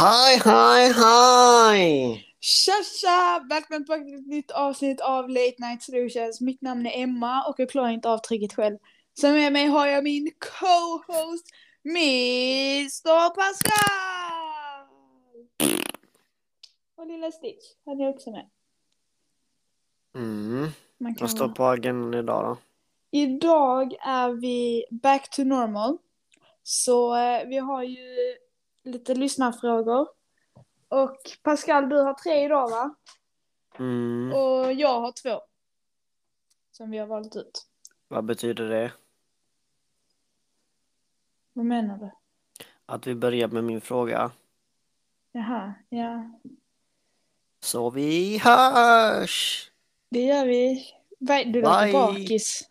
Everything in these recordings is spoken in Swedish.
Hej, hej, hej! Tja tja! Välkommen tillbaka till ett nytt avsnitt av Late Night Solutions. Mitt namn är Emma och jag klarar inte av trycket själv. Så med mig har jag min co-host Mr Pascal! Och lilla Stitch, han är också med. Mm. Man kan Vad står på agendan idag då? Idag är vi back to normal. Så eh, vi har ju lite lyssnarfrågor. Och Pascal, du har tre idag va? Mm. Och jag har två. Som vi har valt ut. Vad betyder det? Vad menar du? Att vi börjar med min fråga. Jaha, ja. Så vi hörs! Det gör vi. Du låter bakis.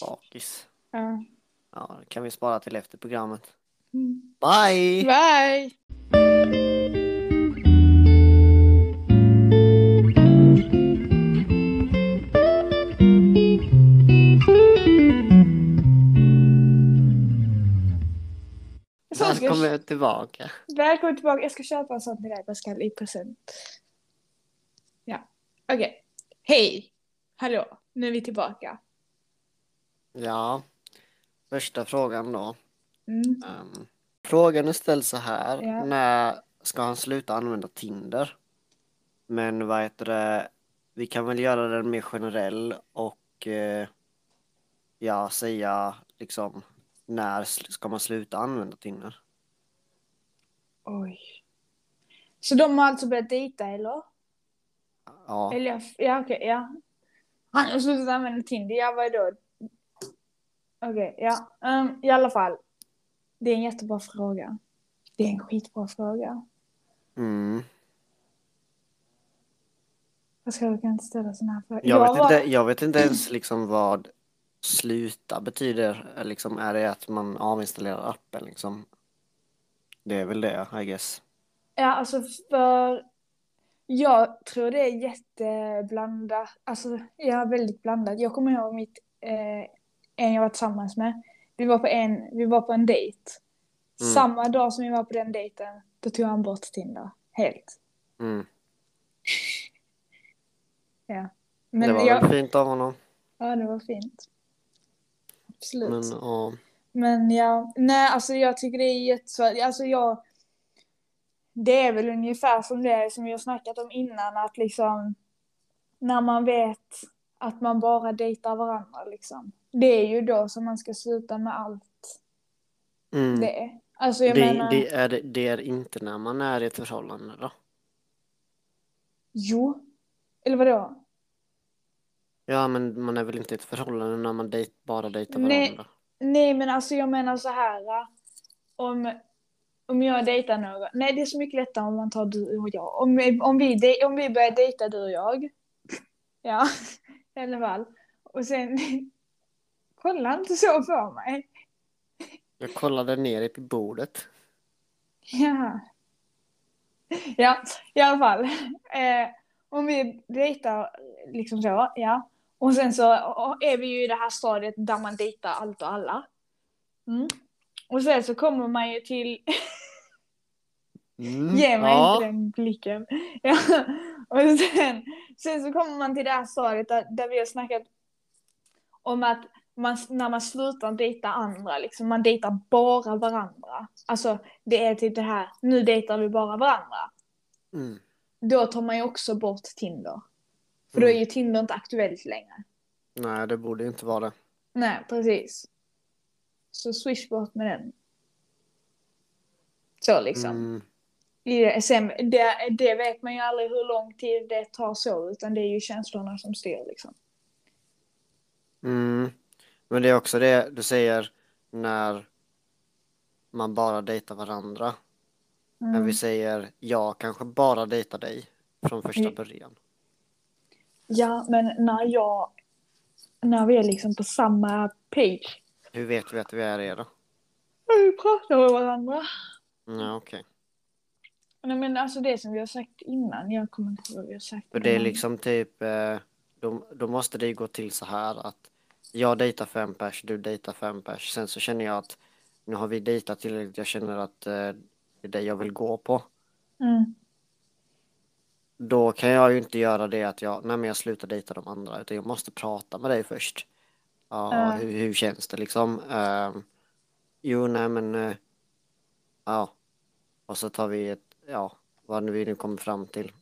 Bakis. Ja. Ja, det kan vi spara till efter programmet. Bye! Bye! Välkommen tillbaka. Välkommen tillbaka. Jag ska köpa en sån till dig Pascal i present. Ja, okej. Hej! Hallå, nu är vi tillbaka. Ja, första frågan då. Mm. Ehm, frågan är ställd så här. Ja. När ska han sluta använda Tinder? Men vad heter det? Vi kan väl göra den mer generell och eh, ja, säga liksom när ska man sluta använda Tinder? Oj. Så de har alltså börjat dejta eller? Ja, Eller jag- ja, okej, ja. Han har slutat använda Tinder, ja vad då? Okej, ja. Ehm, I alla fall. Det är en jättebra fråga. Det är en skitbra fråga. mm. Jag ska jag inte ställa såna här frågor. jag, vet var- inte, jag vet inte ens liksom vad sluta betyder. Liksom, är det att man avinstallerar appen liksom? Det är väl det, I guess. Ja, alltså för... Jag tror det är jätteblandat. Alltså, jag är väldigt blandat. Jag kommer ihåg mitt... Eh, en jag var tillsammans med. Vi var på en, vi var på en dejt. Mm. Samma dag som vi var på den dejten, då tog han bort Tinder. Helt. Mm. Ja. Men det var jag, väl fint av honom. Ja, det var fint. Absolut. Men ja. Men ja, nej alltså jag tycker det är jättesvårt. Alltså jag... Det är väl ungefär som det som vi har snackat om innan att liksom när man vet att man bara dejtar varandra liksom. Det är ju då som man ska sluta med allt Mm. det. Alltså jag det, menar, det, är, det är inte när man är i ett förhållande då? jo. Eller vadå? Ja, men man är väl inte i ett förhållande när man dejt, bara dejtar Nej. varandra? Nej men alltså jag menar så här. Om, om jag dejtar någon. Nej det är så mycket lättare om man tar du och jag. Om, vi- om, vi, dej- om vi börjar dejta du och jag. Ja, i alla fall. Och sen. Kolla inte så på mig. Jag kollade ner i bordet. Ja. Ja, i alla fall. Eh, om vi dejtar liksom så, ja. Och sen så är vi ju i det här stadiet där man dejtar allt och alla. Mm. Och sen så kommer man ju till, Mm. ge mig ja. inte den blicken. Ja. Och sen, sen så kommer man till det här stadiet där, där vi har snackat om att man, när man slutar dejta andra, liksom, man dejtar bara varandra. Alltså det är typ det här, nu dejtar vi bara varandra. Mm. Då tar man ju också bort Tinder. För då är Mm. ju Tinder inte aktuellt längre. Nej, det borde inte vara det. Nej, precis. Så swish bort med den. Så liksom. Mm. Det, sen, det, det vet man ju aldrig hur lång tid det tar så, utan det är ju känslorna som styr liksom. Mm. Men det är också det du säger när man bara dejtar varandra. När Mm. vi säger jag kanske bara dejtar dig från första Mm. början. Ja, men när jag... När vi är liksom på samma page. Hur vet vi att vi är det då? Vi pratar med varandra. Ja, okej. Nej, men alltså det som vi har sagt innan, jag kommer inte ihåg vad vi har sagt. För det är liksom typ, eh, då, då måste det ju gå till så här att jag dejtar fem pers, du dejtar fem pers. Sen så känner jag att nu har vi dejtat tillräckligt, jag känner att eh, det är det jag vill gå på. Mm. Då kan jag ju inte göra det att jag, nej men jag slutar dejta de andra utan jag måste prata med dig först. Ja, Ja. hur, hur känns det liksom? Ehm, jo, nej men, eh, ja. Och så tar vi ett, ja, vad nu vi nu kommer fram till.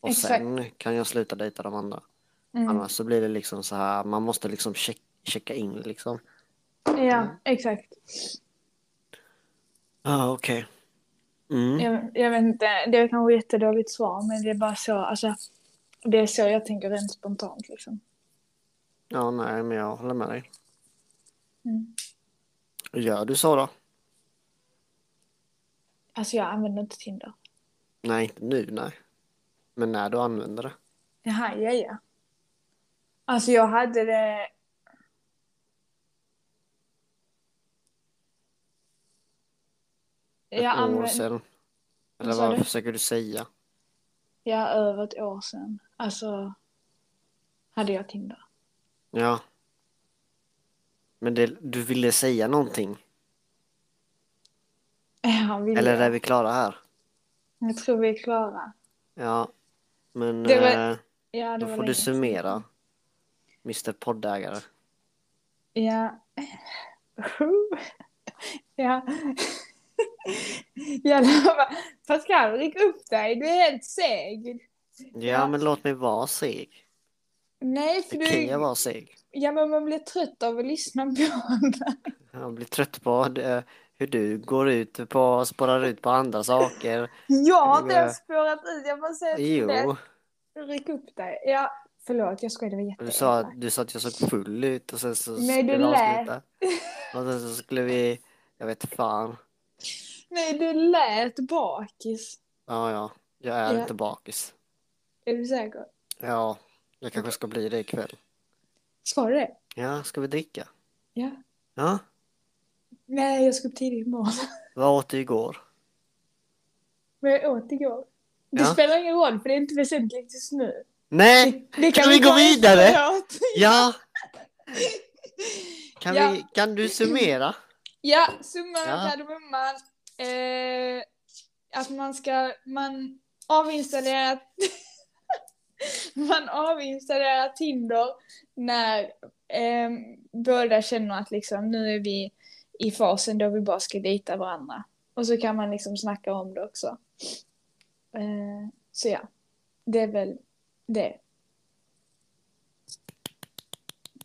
Och Exakt. sen kan jag sluta dejta de andra. Mm. Annars så blir det liksom så här, man måste liksom check, checka in liksom. Ja, exakt. Ja, okej. Mm. Jag, jag vet inte, det är kanske jättedåligt svar men det är bara så, alltså. Det är så jag tänker rent spontant liksom. Ja, nej, men jag håller med dig. Mm. Gör du så då? Alltså jag använder inte Tinder. Nej, inte nu, nej. Men när du använder det. Jaha, ja, ja. Alltså jag hade det... Ett Jag år sedan. Eller Vad vad försöker du säga? Ja, över ett år sedan. Alltså... Hade jag Tinder. Ja. Men det, du ville säga någonting? Ja, vill Eller är vi klara här? Jag tror vi är klara. Ja. Men Det var- eh, Ja, det då får länge du summera. Mr Poddägare. Ja. ja. Jag lovar. Pascal, ryck upp dig. Du är helt seg. Ja, men låt mig vara seg. Nej, för Det kan jag du... vara seg. Ja, men man blir trött av att lyssna på det. Jag blir trött på det, hur du går ut på, spårar ut på andra saker. Jag har inte Ja. ens spårat ut. Jag bara säger till. Jo, Ryck upp dig. Ja, förlåt. Jag skojar. Det var du sa, du sa att jag såg full ut och sen så Nej, skulle du lät. avsluta. Och sen så skulle vi, jag vet fan. Nej, du lät bakis. Ja, ja, jag är Ja. inte bakis. Är du säker? Ja, jag kanske ska bli det ikväll. Ska du det? Ja, ska vi dricka? Ja. Ja, Nej, jag ska upp tidigt imorgon. vad åt du igår? Men jag åt igår. Det Ja. spelar ingen roll för det är inte väsentligt just nu. Nej, Det Kan vi gå ta vidare? efteråt. ja! Kan, Ja. vi, kan du summera? Ja, summan Ja. kardemumman. Eh, att man ska, man avinstallerar man avinstallerar Tinder när eh, båda känner att liksom nu är vi i fasen då vi bara ska dejta varandra. Och så kan man liksom snacka om det också. Eh, så ja, det är väl det.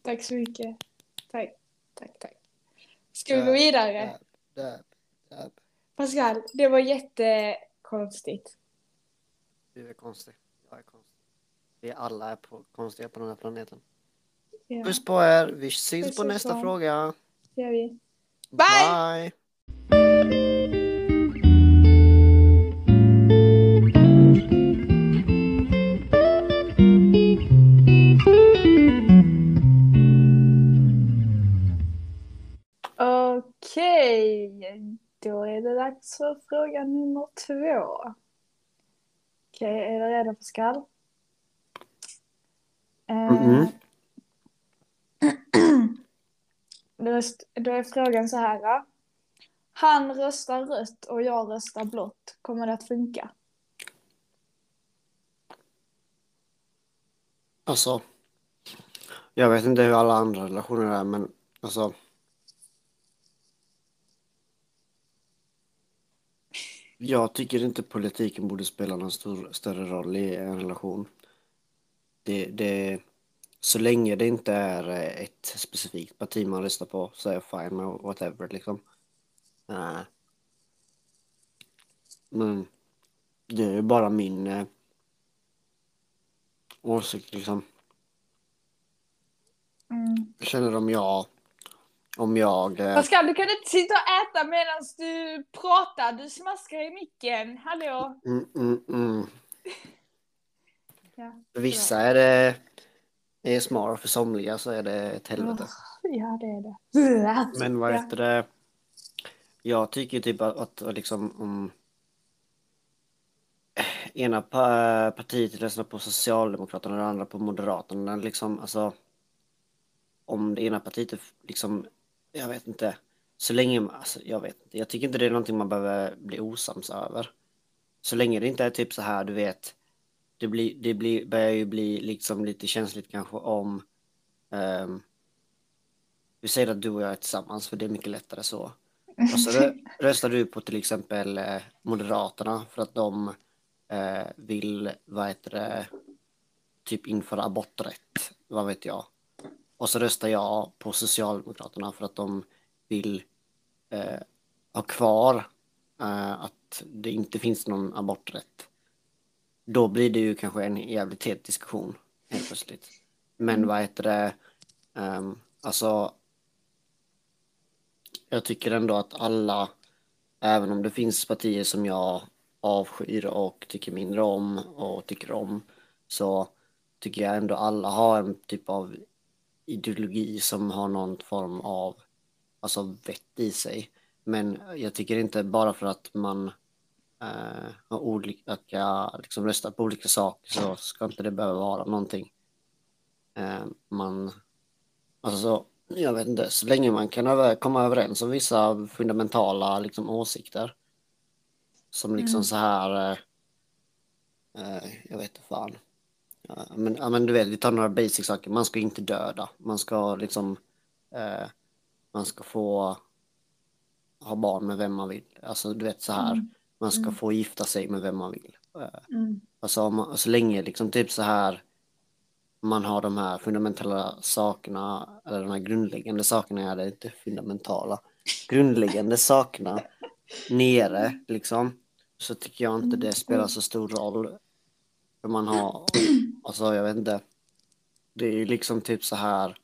Tack så mycket. Tack, tack, tack. Ska vi gå vidare? Dab, dab. Pascal, det var jättekonstigt. Du är konstig. Jag är konstig. Vi alla är på, konstiga på den här planeten. Ja, Puss på er. Vi syns Puss på nästa kram. fråga. det gör vi. Bye! Bye. Okej, då är det dags för fråga nummer två. Okej, är du redo Pascal? Eh, Mhm. då, är, frågan så här. Han röstar rött och jag röstar blått. Kommer det att funka? Alltså. Jag vet inte hur alla andra relationer är men alltså. Jag tycker inte politiken borde spela någon stor, större roll i en relation. Det, det, så länge det inte är eh, ett specifikt parti man röstar på så är jag fine med whatever liksom. Eh, Men det är bara min eh, åsikt liksom. Mm. Känner om jag om jag eh, Pascal, du kan inte sitta och äta medan du pratar. Du smaskar i micken. Hallå? mm, mm, mm. Ja, För vissa är det är smart för somliga så är det ett helvete. ja det är det. Men vad Ja. heter det? Jag tycker typ att, att liksom om ena pa- partiet röstar på Socialdemokraterna och det andra på Moderaterna liksom alltså om det ena partiet liksom jag vet inte så länge, alltså, jag vet inte, jag tycker inte det är någonting man behöver bli osams över. Så länge det inte är typ så här, du vet, det, blir, det blir, börjar ju bli liksom lite känsligt kanske om um, vi säger att du och jag är tillsammans, för det är mycket lättare så. Och så röstar du på till exempel eh, Moderaterna för att de eh, vill, vad heter det, typ införa aborträtt, vad vet jag. Och så röstar jag på Socialdemokraterna för att de vill eh, ha kvar eh, att det inte finns någon aborträtt. Då blir det ju kanske en jävligt het diskussion helt plötsligt. Men vad heter det, um, alltså jag tycker ändå att alla, även om det finns partier som jag avskyr och tycker mindre om och tycker om, så tycker jag ändå alla har en typ av ideologi som har någon form av alltså vett i sig. Men jag tycker inte bara för att man eh, har olika, liksom röstar på olika saker så ska inte det behöva vara någonting eh, man, alltså jag vet inte, så länge man kan komma överens om vissa fundamentala liksom, åsikter. Som liksom mm. så här, eh, eh, jag vet inte fan. Ja, men, ja, men du vet, vi tar några basic saker. Man ska inte döda. Man ska liksom, eh, man ska få ha barn med vem man vill. Alltså du vet så här, mm. man ska mm. få gifta sig med vem man vill. Eh, mm. Alltså man, så länge liksom typ så här, man har de här fundamentala sakerna, eller de här grundläggande sakerna, ja det är inte fundamentala, grundläggande sakerna nere liksom, så tycker jag inte det spelar så stor roll. För man har, alltså jag vet inte, det är ju liksom typ så här,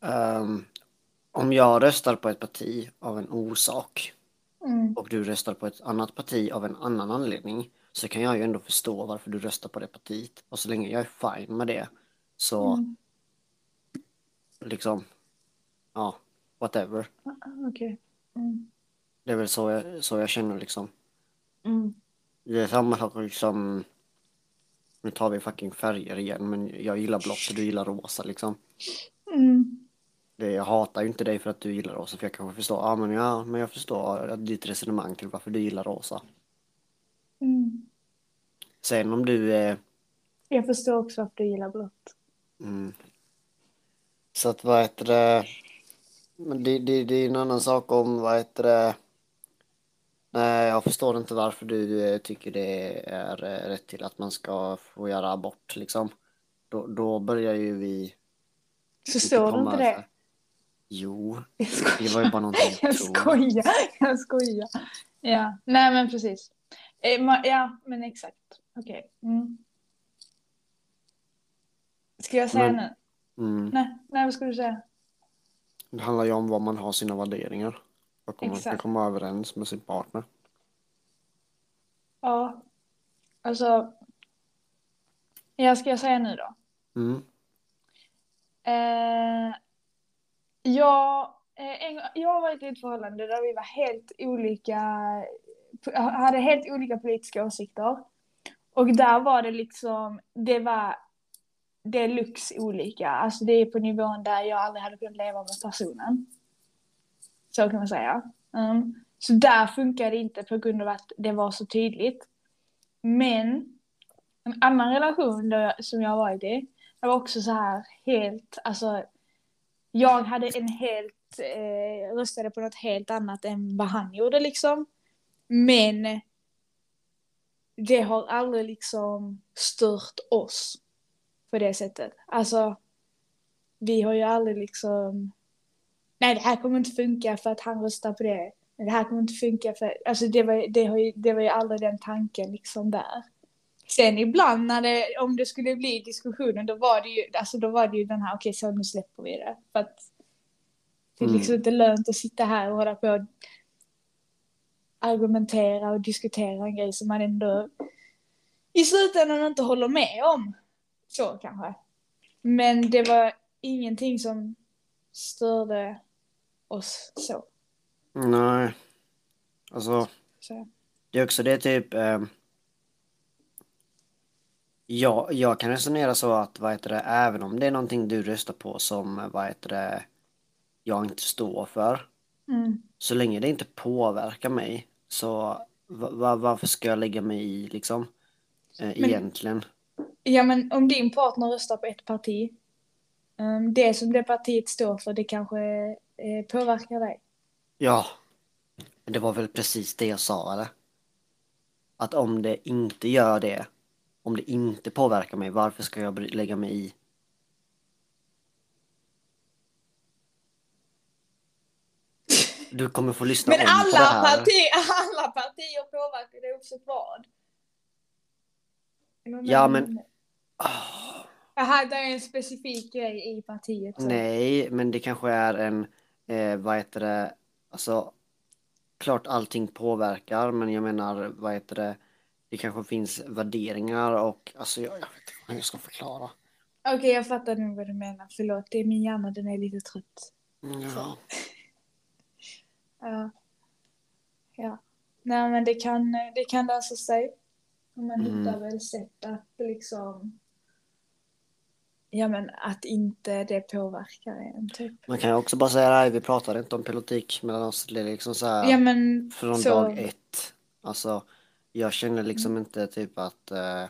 um, om jag röstar på ett parti av en orsak mm. och du röstar på ett annat parti av en annan anledning så kan jag ju ändå förstå varför du röstar på det partiet. Och så länge jag är fine med det så mm. liksom, ja, whatever. Ah, ah, okay. Mm. Det är väl så jag, så jag känner liksom. Mm. Det är samma sak liksom, nu tar vi fucking färger igen, men jag gillar blått och du gillar rosa liksom. Mm. Det, jag hatar ju inte dig för att du gillar rosa, för jag kanske förstår, ja men, ja, men jag förstår ditt resonemang till varför du gillar rosa. Mm. Sen om du... Eh... Jag förstår också att du gillar blått. Mm. Så att vad heter det... Men det, det, det är en annan sak om vad heter det... Nej, jag förstår inte varför du tycker det är eh, rätt till att man ska få göra abort liksom. Då, då börjar ju vi... Förstår du inte det? Jo, det var ju bara någonting jag skojar, jag skojar. Ja, nej men precis. Eh, ja, men exakt. Okej. Okay. Mm. Ska jag säga men, nu? Mm. Nej, nej, vad ska du säga? Det handlar ju om vad man har sina värderingar. Och om man ska komma överens med sin partner. Ja. Alltså. Ja, ska jag säga nu då? Mm. Eh, jag, eh, en, jag varit i ett förhållande där vi var helt olika, hade helt olika politiska åsikter. Och där var det liksom, det var deluxe olika. Alltså det är på nivån där jag aldrig hade kunnat leva med personen. Så kan man säga. Um, så där funkar det inte på grund av att det var så tydligt. Men en annan relation jag, som jag har varit i, det var också så här helt, alltså jag hade en helt, eh, röstade på något helt annat än vad han gjorde liksom. Men det har aldrig liksom stört oss på det sättet. Alltså, vi har ju aldrig liksom, nej det här kommer inte funka för att han röstar på det. Det här kommer inte funka för, alltså det var, det, har ju, det var ju aldrig den tanken liksom där. Sen ibland när det, om det skulle bli diskussioner, då var det ju, alltså då var det ju den här, okej okay, så nu släpper vi det. För att det är liksom mm. inte lönt att sitta här och hålla på och argumentera och diskutera en grej som man ändå i slutändan inte håller med om. Så kanske. Men det var ingenting som störde oss så. Nej. Alltså. Så. Det är också det typ. Eh, Ja, jag kan resonera så att vad heter det, även om det är någonting du röstar på som vad heter det, jag inte står för. Mm. Så länge det inte påverkar mig så va, va, varför ska jag lägga mig i liksom? Eh, egentligen. Ja men om din partner röstar på ett parti, um, det som det partiet står för det kanske eh, påverkar dig. Ja, men det var väl precis det jag sa eller? Att om det inte gör det, om det inte påverkar mig, varför ska jag lägga mig i? Du kommer få lyssna Men om på det alla, här. parti, alla partier påverkar dig oavsett vad. Vad Ja, men-? Ah, Jaha, det är en specifik grej i partiet. så. nej, men det kanske är en, eh, vad heter det, alltså klart allting påverkar, men jag menar, vad heter det, det kanske finns värderingar och alltså jag, jag vet inte hur jag ska förklara. Okej, jag fattar nu vad du menar. Förlåt, det är min hjärna, den är lite trött. Ja. Ja. Ja. Nej, men det kan, det kan lösa sig. Man Mm. hittar väl sätt att liksom... Ja, men att inte det påverkar en, typ. Man kan ju också bara säga nej, vi pratar inte om politik mellan oss. Det är liksom så här Ja, men från så... dag ett. Alltså, jag känner liksom Mm. inte typ att eh,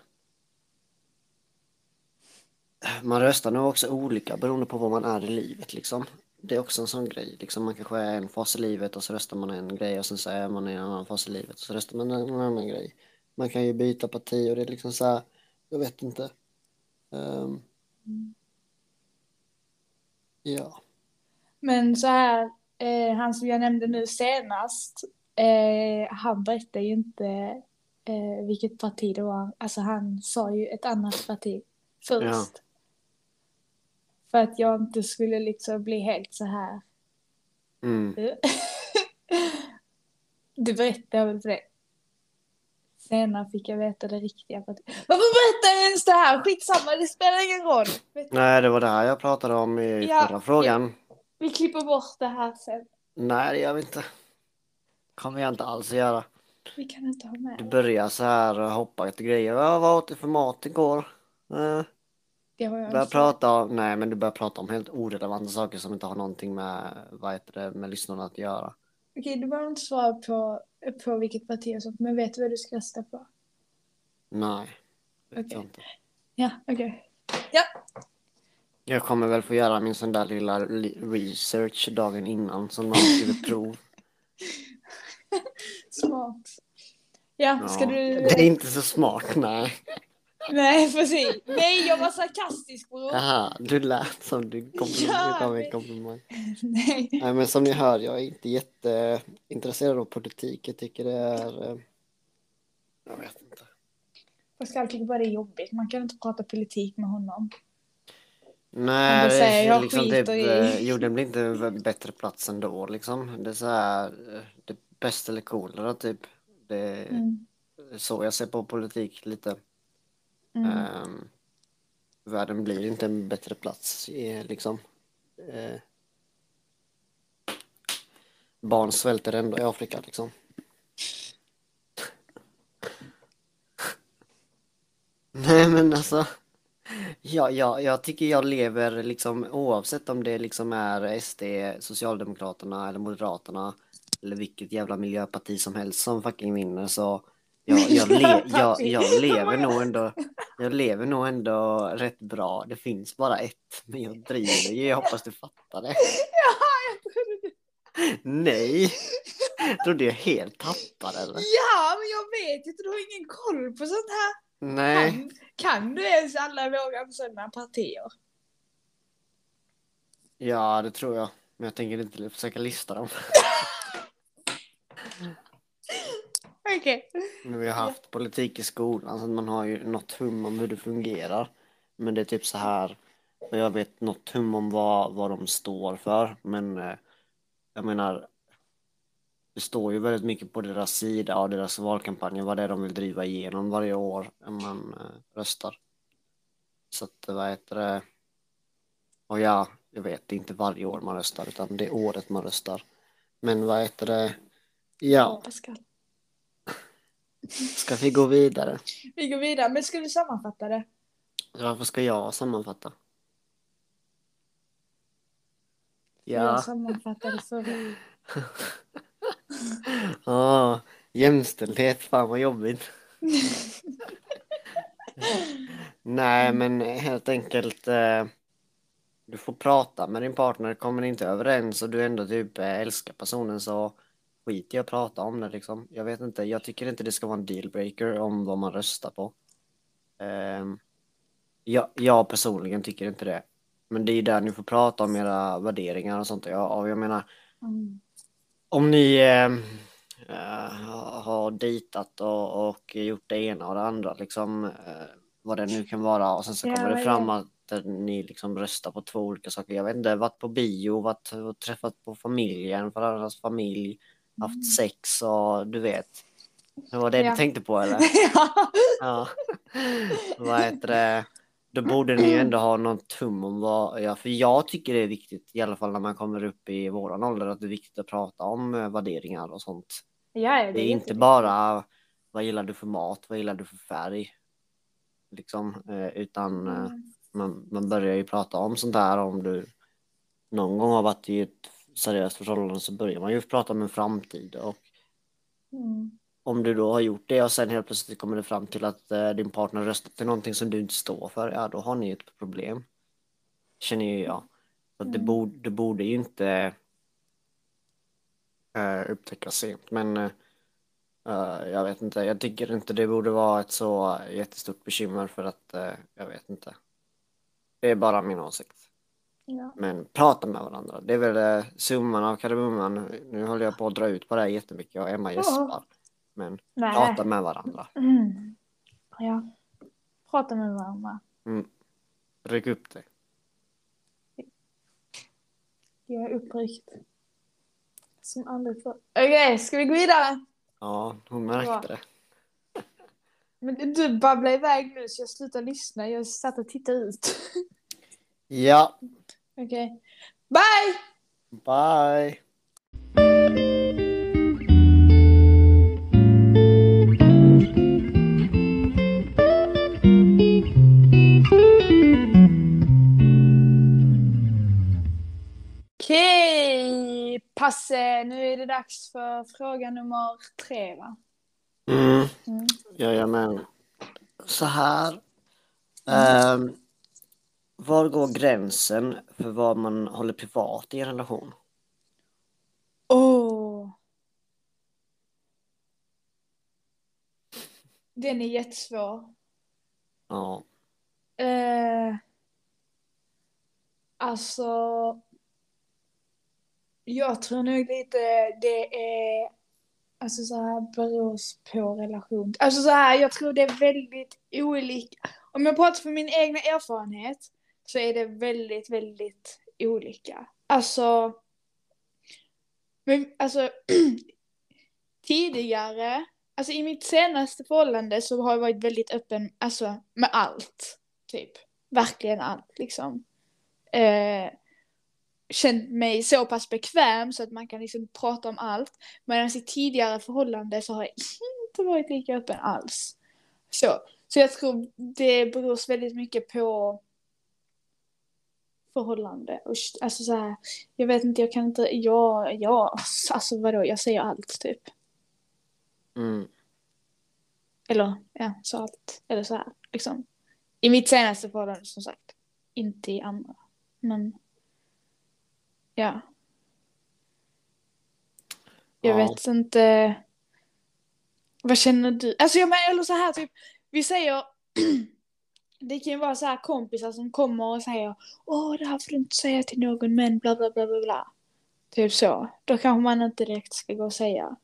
man röstar nog också olika beroende på vad man är i livet liksom. Det är också en sån grej. Liksom, man kanske är i en fas i livet och så röstar man en grej och sen så är man i en annan fas i livet och så röstar man en annan grej. Man kan ju byta parti och det är liksom så här, jag vet inte. Mm. Ja. Men så här, eh, han som jag nämnde nu senast, eh, han berättade ju inte eh, vilket parti det var. Alltså han sa ju ett annat parti först. Ja. För att jag inte skulle liksom bli helt så här. Mm. Du berättade jag väl för dig? Senare fick jag veta det riktiga. Varför berättar jag ens det här? Skitsamma, det spelar ingen roll. Nej, det var det här jag pratade om i Ja, förra frågan. Vi klipper bort det här sen. Nej, det gör vi inte. kommer jag inte alls göra. Vi kan inte ha med Du börjar så här och hoppa efter grejer. Ja, vad åt du för mat igår? Eh, Det har jag börjar prata om, nej men du börjar prata om helt orelevanta saker som inte har någonting med, vad heter det, med lyssnarna att göra. Okej, du behöver inte svara på, på vilket parti och sånt, men vet du vad du ska rösta på? Nej, vet Okej. jag inte. Ja, okej. Ja, Jag kommer väl få göra min sån där lilla li- research dagen innan som någon skriver prov. smart. Ja, Ja, ska du... Det är inte så smart, nej. Nej, precis. Nej, jag var sarkastisk bror. Aha, du lät som du gav en komplimang. Nej. Nej men som ni hör, jag är inte jätteintresserad av politik. Jag tycker det är... eh, Jag vet inte. Pascal tycker bara det är jobbigt. Man kan inte prata politik med honom. Nej, säga, jag liksom typ, i- eh, jorden blir inte en bättre plats ändå liksom. Det är så här, eh, det är bäst eller coolare typ. Det är Mm. så jag ser på politik lite. Mm. Um, världen blir inte en bättre plats liksom. Eh, barn svälter ändå i Afrika liksom. Nej men alltså. Ja, ja, jag tycker jag lever liksom oavsett om det liksom är SD, Socialdemokraterna eller Moderaterna eller vilket jävla miljöparti som helst som fucking vinner så jag, jag, le, jag, jag lever nog ändå jag lever nog ändå rätt bra. Det finns bara ett, men jag driver ju. Jag hoppas du fattar det. Ja, jag trodde du... Nej! Trodde jag helt tappad eller? Ja, men jag vet inte. Du har ingen koll på sånt här. Nej. Kan, kan du ens alla våra sådana partier? Ja, det tror jag. Men jag tänker inte försöka lista dem. Okej. Men vi har haft politik i skolan så man har ju något hum om hur det fungerar. Men det är typ så här. Och jag vet något hum om vad, vad de står för. Men eh, jag menar. Det står ju väldigt mycket på deras sida och deras valkampanjer vad det är de vill driva igenom varje år när man eh, röstar. Så att vad heter det? Och ja, jag vet det är inte varje år man röstar utan det är året man röstar. Men vad heter det? Ja, Pascal. Ska vi gå vidare? Vi går vidare, men ska du sammanfatta det? Varför ska jag sammanfatta? Jag Ja, sammanfattade förra. ah, jämställdhet, fan vad jobbigt. Nej, men helt enkelt. Eh, du får prata med din partner, kommer ni inte överens och du ändå typ eh, älskar personen så skit i att prata om det liksom. Jag vet inte, jag tycker inte det ska vara en dealbreaker om vad man röstar på. Eh, jag, jag personligen tycker inte det. Men det är där ni får prata om era värderingar och sånt. Ja, jag menar, Mm. om ni eh, har dejtat och, och gjort det ena och det andra, liksom eh, vad det nu kan vara och sen så Ja, kommer det fram det? att ni liksom röstar på två olika saker. Jag vet inte, varit på bio, varit och träffat på familjen, varandras familj, haft sex och du vet. Det var det Mm. Ja. du tänkte på eller? ja. Ja. vad heter det? Då borde ni ändå ha någon tum om vad, ja, för jag tycker det är viktigt, i alla fall när man kommer upp i våran ålder, att det är viktigt att prata om eh, värderingar och sånt. Ja, ja, Det är inte bara vad gillar du för mat, vad gillar du för färg, liksom, eh, utan eh, Mm. man, man börjar ju prata om sånt där om du någon gång har varit i ett seriöst förhållande så börjar man ju prata om en framtid och Mm. om du då har gjort det och sen helt plötsligt kommer det fram till att eh, din partner röstat till någonting som du inte står för, ja då har ni ett problem. Känner ju jag. Så att det, Mm. borde, det borde ju inte eh, upptäckas sent, men eh, eh, jag vet inte, jag tycker inte det borde vara ett så jättestort bekymmer för att eh, jag vet inte. Det är bara min åsikt. Ja. Men prata med varandra, det är väl eh, summan av kardemumman. Nu håller jag på att dra ut på det här jättemycket och Emma Ja. gäspar. Men Nej. prata med varandra. Mm. Ja. Prata med varandra. Ryck upp det. Jag är uppryckt. Som aldrig förr. Okej, ska vi gå vidare? Ja, hon märkte det. Men du babblar iväg nu så jag slutar lyssna. Jag satt och tittade ut. Ja, Okej. Bye! bye! Okej, Passe. Nu är det dags för fråga nummer tre, va? Mm. Mm. Jajamän. Så här. Ehm, var går gränsen för vad man håller privat i en relation? Åh. Den är jättesvår. Ja, Eh, alltså. Jag tror nog lite det är. Alltså så här beror på relation. Alltså så här, jag tror det är väldigt olika. Om jag pratar för min egna erfarenhet så är det väldigt, väldigt olika. Alltså. Men alltså. tidigare, alltså i mitt senaste förhållande så har jag varit väldigt öppen, alltså med allt. Typ. Verkligen allt liksom. Eh, känt mig så pass bekväm så att man kan liksom prata om allt. Medan alltså i tidigare förhållande så har jag inte varit lika öppen alls. Så, så jag tror det beror väldigt mycket på förhållande. Och, alltså så här, jag vet inte, jag kan inte, ja, ja, alltså vadå, jag säger allt typ. mm. Eller ja, så allt. Eller så här, liksom. I mitt senaste förhållande som sagt. Inte i andra. Men. Ja. Jag Ja. vet inte. Vad känner du? Alltså jag menar, eller så här typ. Vi säger. det kan ju vara så här kompisar som kommer och säger. Åh, det här får du inte säga till någon men bla bla bla bla bla. Typ så. Då kanske man inte direkt ska gå och säga.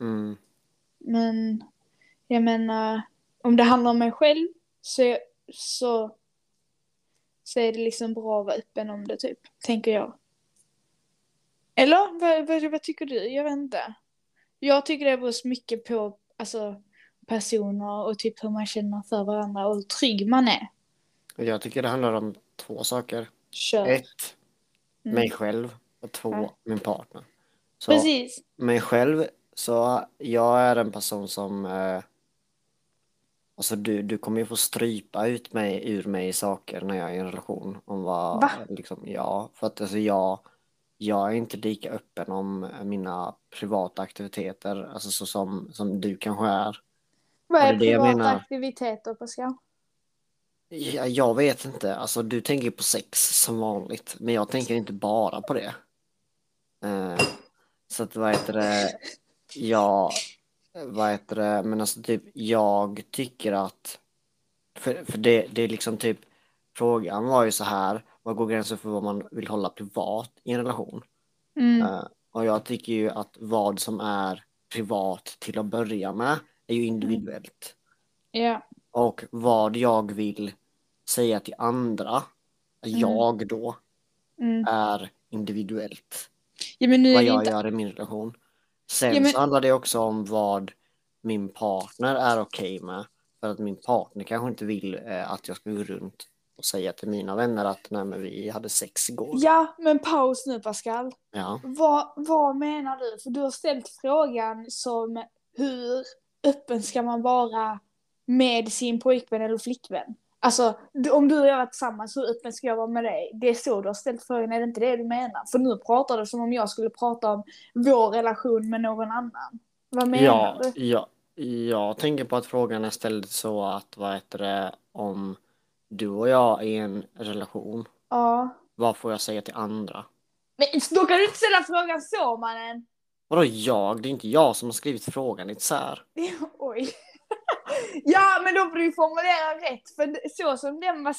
Mm. Men jag menar, om det handlar om mig själv så, så, så är det liksom bra att vara öppen om det typ, tänker jag. Eller vad, vad, vad tycker du? Jag vet inte. Jag tycker det beror så mycket på alltså, personer och typ hur man känner för varandra och hur trygg man är. Jag tycker det handlar om två saker. Kör. Ett, Mm. mig själv och två, Ja. min partner. Så Precis. mig själv Så jag är en person som eh, Alltså du, du kommer ju få strypa ut mig ur mig saker när jag är i en relation. Om vad, Va? liksom, ja, för att alltså jag, jag är inte lika öppen om mina privata aktiviteter, alltså så som, som du kanske är. Vad är är privata aktiviteter Pascal? Ja, jag vet inte, alltså du tänker på sex som vanligt, men jag tänker inte bara på det. Eh, så att vad heter det, jag, vad heter det, men alltså typ jag tycker att, för, för det, det är liksom typ, frågan var ju så här, vad går gränsen för vad man vill hålla privat i en relation? Mm. Eh, och jag tycker ju att vad som är privat till att börja med är ju individuellt. Ja. Och vad jag vill säga till andra, jag då, Mm. är individuellt. ja, men nu Vad jag inte... gör i min relation. Sen Ja, men- så handlar det också om vad min partner är okej med. För att min partner kanske inte vill eh, att jag ska gå runt och säga till mina vänner att nej men vi hade sex igår. Ja, men paus nu Pascal. Ja. Vad, vad menar du? För du har ställt frågan som hur öppen ska man vara med sin pojkvän eller flickvän? Alltså, om du och jag är tillsammans, hur öppen ska jag vara med dig? Det är så du har ställt frågan, är det inte det du menar? För nu pratar du som om jag skulle prata om vår relation med någon annan. Vad menar Ja, du? ja, jag tänker på att frågan är ställd så att vad heter det om du och jag är i en relation, Ja. vad får jag säga till andra? Men då kan du inte ställa frågan så mannen! Vadå jag? Det är inte jag som har skrivit frågan isär. Oj. ja, men då får du formulera rätt, för så som den var...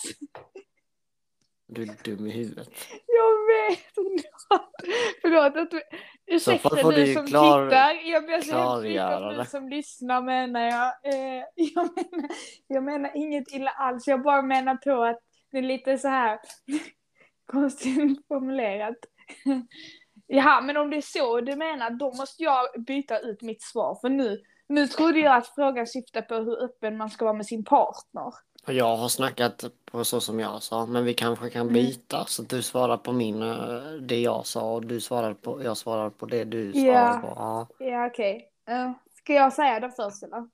Du är dum i huvudet. Jag vet! Förlåt att du... Ursäkta får du som klar- tittar. Jag ber så hemskt du som lyssnar menar jag. Eh, jag, menar, jag menar inget illa alls. Jag bara menar på att det är lite så här konstigt formulerat. Jaha, men om det är så du menar, då måste jag byta ut mitt svar. För nu, nu trodde jag att frågan syftade på hur öppen man ska vara med sin partner. Jag har snackat på så som jag sa, men vi kanske kan byta så att du svarar på min, eh, det jag sa och du svarar på, jag svarar på det du svarar Ja. på. Ja, Ja, okej. Eh, ska jag säga det först eller?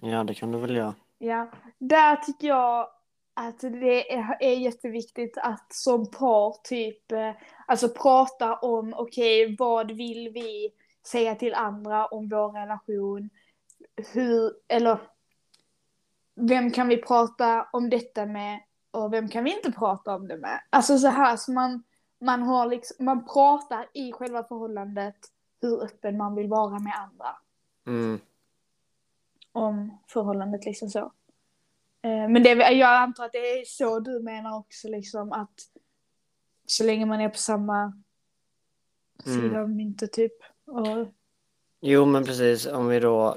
ja, det kan du väl göra. Ja, där tycker jag att det är, jätteviktigt att som par typ, eh, alltså prata om, okej, vad vill vi säga till andra om vår relation? Hur, eller vem kan vi prata om detta med och vem kan vi inte prata om det med? Alltså så här så man, man har liksom, man pratar i själva förhållandet hur öppen man vill vara med andra Mm. om förhållandet liksom så. Eh, Men det, jag antar att det är så du menar också liksom att så länge man är på samma sida Mm. av myntet typ. Och, Jo, men precis, om vi då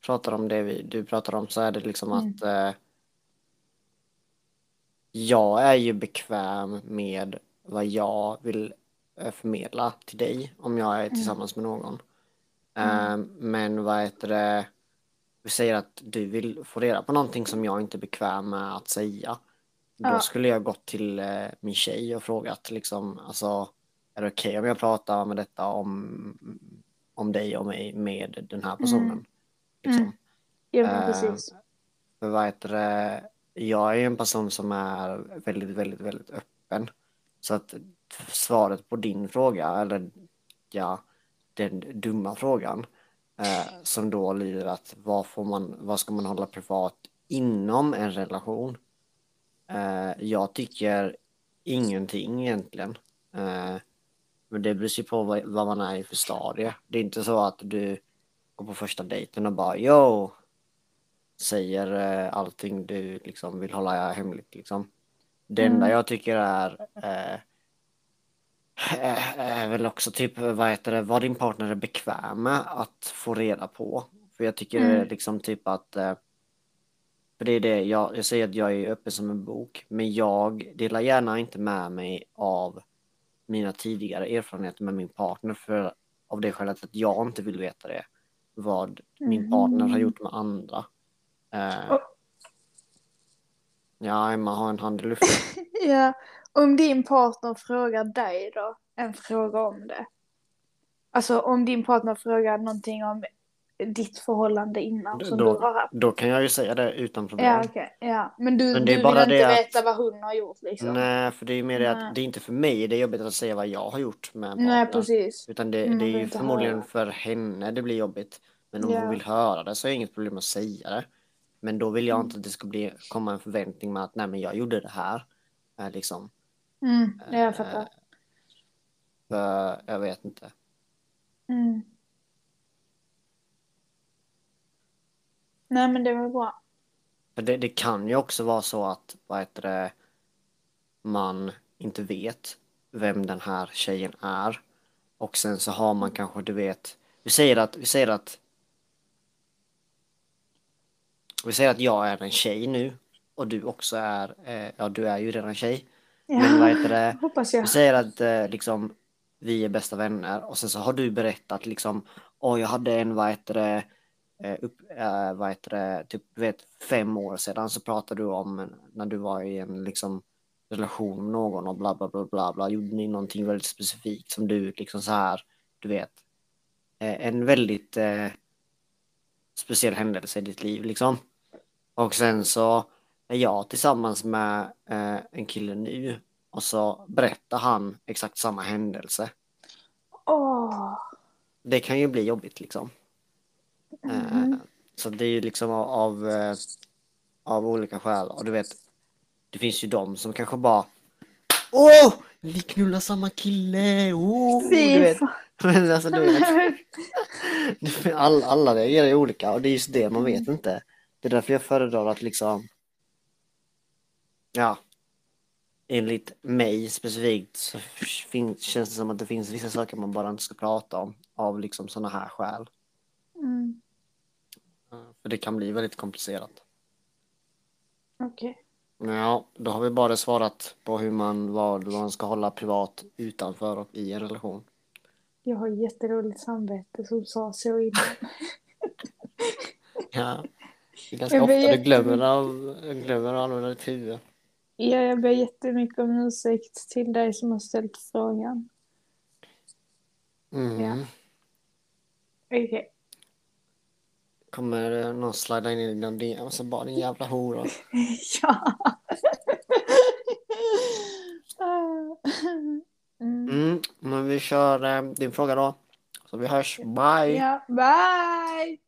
pratar om det vi, du pratar om så är det liksom Mm. att eh, jag är ju bekväm med vad jag vill eh, förmedla till dig om jag är tillsammans med någon. Eh, men vad heter det, vi säger att du vill få reda på någonting som jag inte är bekväm med att säga. Då Ja. skulle jag gått till eh, min tjej och frågat liksom, alltså, är det okej om jag pratar med detta om, om dig och mig med den här personen? Liksom. ja men Eh, precis. För vad heter det, jag är en person som är väldigt, väldigt, väldigt öppen. Så att svaret på din fråga, eller ja, den dumma frågan, eh, som då lyder att vad får man, vad ska man hålla privat inom en relation? Eh, jag tycker ingenting egentligen. Eh, men det beror ju på vad, vad man är i för stadie. Det är inte så att du går på första dejten och bara yo, säger eh, allting du liksom vill hålla hemligt liksom. Det enda Mm. jag tycker är eh, är- är väl också typ vad heter det, vad din partner är bekväm med att få reda på. För jag tycker Mm. liksom typ att eh, för det är det, jag, jag säger att jag är öppen som en bok, men jag delar gärna inte med mig av mina tidigare erfarenheter med min partner för av det skälet att jag inte vill veta det. Vad min partner har Mm. gjort med andra. Eh, Och- ja, Emma har en hand i luften. Ja, om din partner frågar dig då en fråga om det. Alltså om din partner frågar någonting om ditt förhållande innan som Då- du har haft. Då kan jag ju säga det utan problem. Ja, okej. Ja. Men du, Men du vill inte att- veta vad hon har gjort liksom? Nej, för det är ju mer det att det är inte för mig det är jobbigt att säga vad jag har gjort med en Nej, precis. Utan det, Mm, det är ju förmodligen höra. för henne det blir jobbigt. Men om Ja. hon vill höra det så är det inget problem att säga det. Men då vill jag Mm. inte att det ska bli, komma en förväntning med att nej men jag gjorde det här. Eh, liksom. Mm, ja, jag fattar. Eh, För jag vet inte. Mm. Nej, men det var bra. För det, det kan ju också vara så att vad heter det, man inte vet vem den här tjejen är. Och sen så har man kanske, du vet, vi säger att, vi säger att vi säger att jag är en tjej nu och du också är, eh, ja du är ju redan tjej. Ja, Men vad heter det, hoppas jag. vi säger att eh, liksom vi är bästa vänner och sen så har du berättat liksom, åh jag hade en, vad heter det, eh, upp, eh, vad heter det, typ vet fem år sedan så pratade du om när du var i en liksom relation med någon och bla bla bla bla bla, gjorde ni någonting väldigt specifikt som du liksom så här, du vet, en väldigt eh, speciell händelse i ditt liv liksom. Och sen så är jag tillsammans med eh, en kille nu och så berättar han exakt samma händelse. Åh. Det kan ju bli jobbigt liksom. Mhm. Eh, så det är ju liksom av, av, eh, av olika skäl. Och du vet, det finns ju de som kanske bara Åh! Vi knullar samma kille! Oh! Du vet. Men alltså, du vet. Alla, alla reagerar ju olika och det är just det man vet inte. Det är därför jag föredrar att liksom Ja Enligt mig specifikt så fin- känns det som att det finns vissa saker man bara inte ska prata om av liksom sådana här skäl. Mm, För det kan bli väldigt komplicerat. Okej. Ja, då har vi bara svarat på hur man, vad man ska hålla privat utanför och i en relation. Jag har jätteroligt samvete som sa så innan. Ja. Det är ganska Jag ofta du glömmer, av, glömmer att använda ditt huvud. Ja, jag ber jättemycket om ursäkt till dig som har ställt frågan. Mm. Ja. Okej. Kommer eh, någon slida in i dina DM och så bara din jävla hora. Ja. Mm. Mm, men vi kör eh, din fråga då. Så vi hörs. Bye! Ja, bye!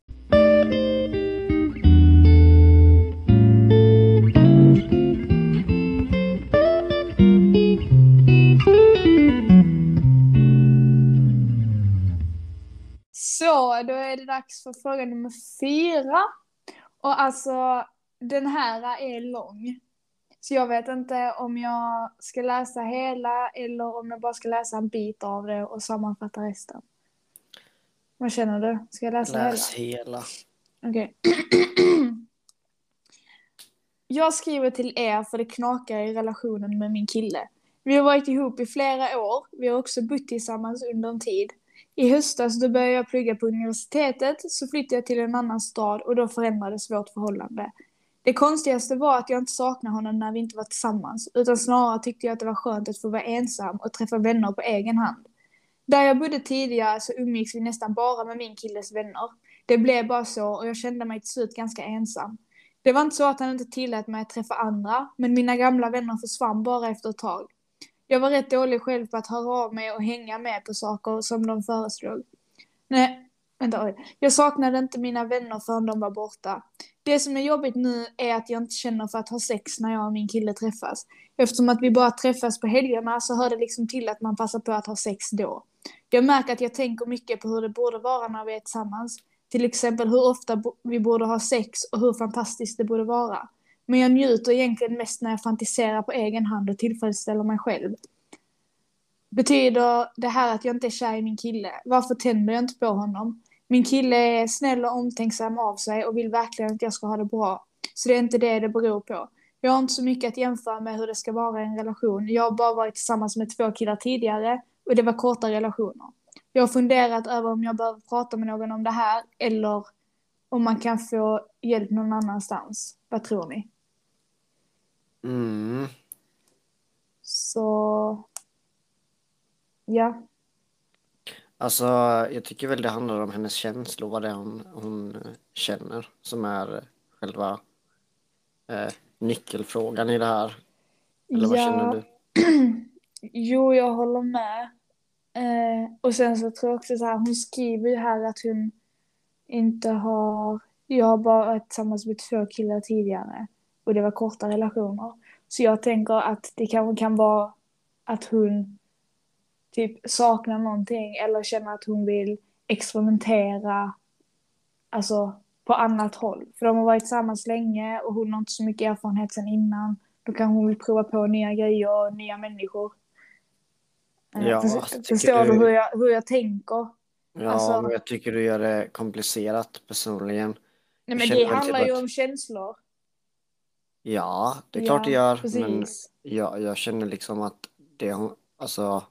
Då är det dags för fråga nummer fyra. Och alltså, den här är lång. Så jag vet inte om jag ska läsa hela eller om jag bara ska läsa en bit av det och sammanfatta resten. Vad känner du? Ska jag läsa Läs hela? hela. Okej. jag skriver till er för det knakar i relationen med min kille. Vi har varit ihop i flera år. Vi har också bott tillsammans under en tid. I höstas då började jag plugga på universitetet så flyttade jag till en annan stad och då förändrades vårt förhållande. Det konstigaste var att jag inte saknade honom när vi inte var tillsammans utan snarare tyckte jag att det var skönt att få vara ensam och träffa vänner på egen hand. Där jag bodde tidigare så umgicks vi nästan bara med min killes vänner. Det blev bara så och jag kände mig till slut ganska ensam. Det var inte så att han inte tillät mig att träffa andra, men mina gamla vänner försvann bara efter ett tag. Jag var rätt dålig själv på att höra av mig och hänga med på saker som de föreslog. Nej, vänta. Jag saknade inte mina vänner förrän de var borta. Det som är jobbigt nu är att jag inte känner för att ha sex när jag och min kille träffas. Eftersom att vi bara träffas på helgerna så hör det liksom till att man passar på att ha sex då. Jag märker att jag tänker mycket på hur det borde vara när vi är tillsammans. Till exempel hur ofta vi borde ha sex och hur fantastiskt det borde vara. Men jag njuter egentligen mest när jag fantiserar på egen hand och tillfredsställer mig själv. Betyder det här att jag inte är kär i min kille? Varför tänder jag inte på honom? Min kille är snäll och omtänksam av sig och vill verkligen att jag ska ha det bra. Så det är inte det det beror på. Jag har inte så mycket att jämföra med hur det ska vara i en relation. Jag har bara varit tillsammans med två killar tidigare och det var korta relationer. Jag har funderat över om jag behöver prata med någon om det här eller om man kan få hjälp någon annanstans. Vad tror ni? Mm. Så... Ja. Alltså, jag tycker väl det handlar om hennes känslor, vad det är hon, hon eh, känner, som är eh, själva eh, nyckelfrågan i det här. Eller vad känner du? jo, jag håller med. Eh, och sen så tror jag också så här, hon skriver ju här att hon inte har, jag har bara varit tillsammans med två killar tidigare och det var korta relationer. Så jag tänker att det kanske kan vara att hon typ saknar någonting eller känner att hon vill experimentera alltså på annat håll. För de har varit tillsammans länge och hon har inte så mycket erfarenhet sen innan. Då kan hon vill prova på nya grejer och nya människor. Eh, Ja, Förstår, du hur jag, hur jag tänker? Ja, Alltså- men jag tycker du gör det komplicerat personligen. Nej men det väl handlar typ ju om känslor. Ja, det är klart det gör, Precis. men jag, jag känner liksom att det hon, alltså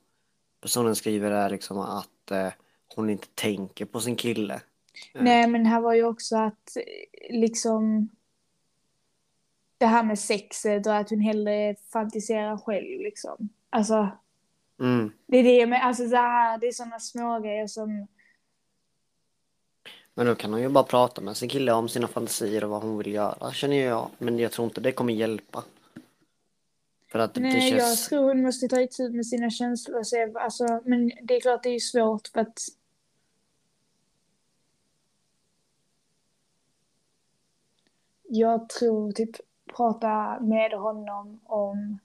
personen skriver är liksom att eh, hon inte tänker på sin kille. Nej men här var ju också att liksom det här med sexet och att hon hellre fantiserar själv liksom. Alltså Mm. det är det med, alltså det här, det är sådana små grejer som, Men då kan hon ju bara prata med sin kille om sina fantasier och vad hon vill göra, känner jag. Men jag tror inte det kommer hjälpa. För att det nej jag känns... tror hon måste ta itu med sina känslor och se, alltså, men det är klart det är svårt för att jag tror typ prata med honom om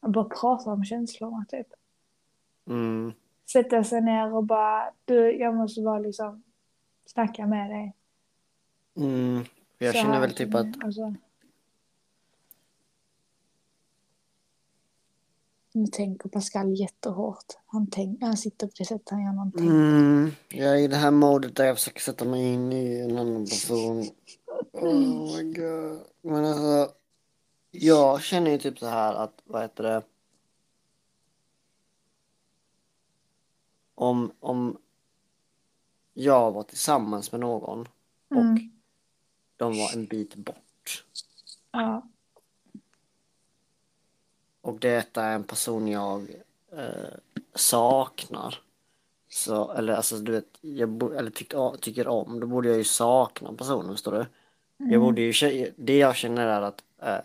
bara prata om känslorna typ. Mm. Sätta sig ner och bara, du, jag måste bara liksom snacka med dig. Mm. Jag Så känner väl typ att Alltså, nu tänker Pascal jättehårt. Han, tänk, han sitter på det sättet han gör någonting. Mm, jag är i det här modet där jag försöker sätta mig in i en annan person. Oh my god. Men alltså, jag känner ju typ så här att, vad heter det? Om, om jag var tillsammans med någon och Mm. de var en bit bort Ja. och detta är en person jag eh, saknar. Så, eller alltså du vet, jag eller tycker, tycker om, då borde jag ju sakna personen, förstår du? Jag borde ju, det jag känner är att eh,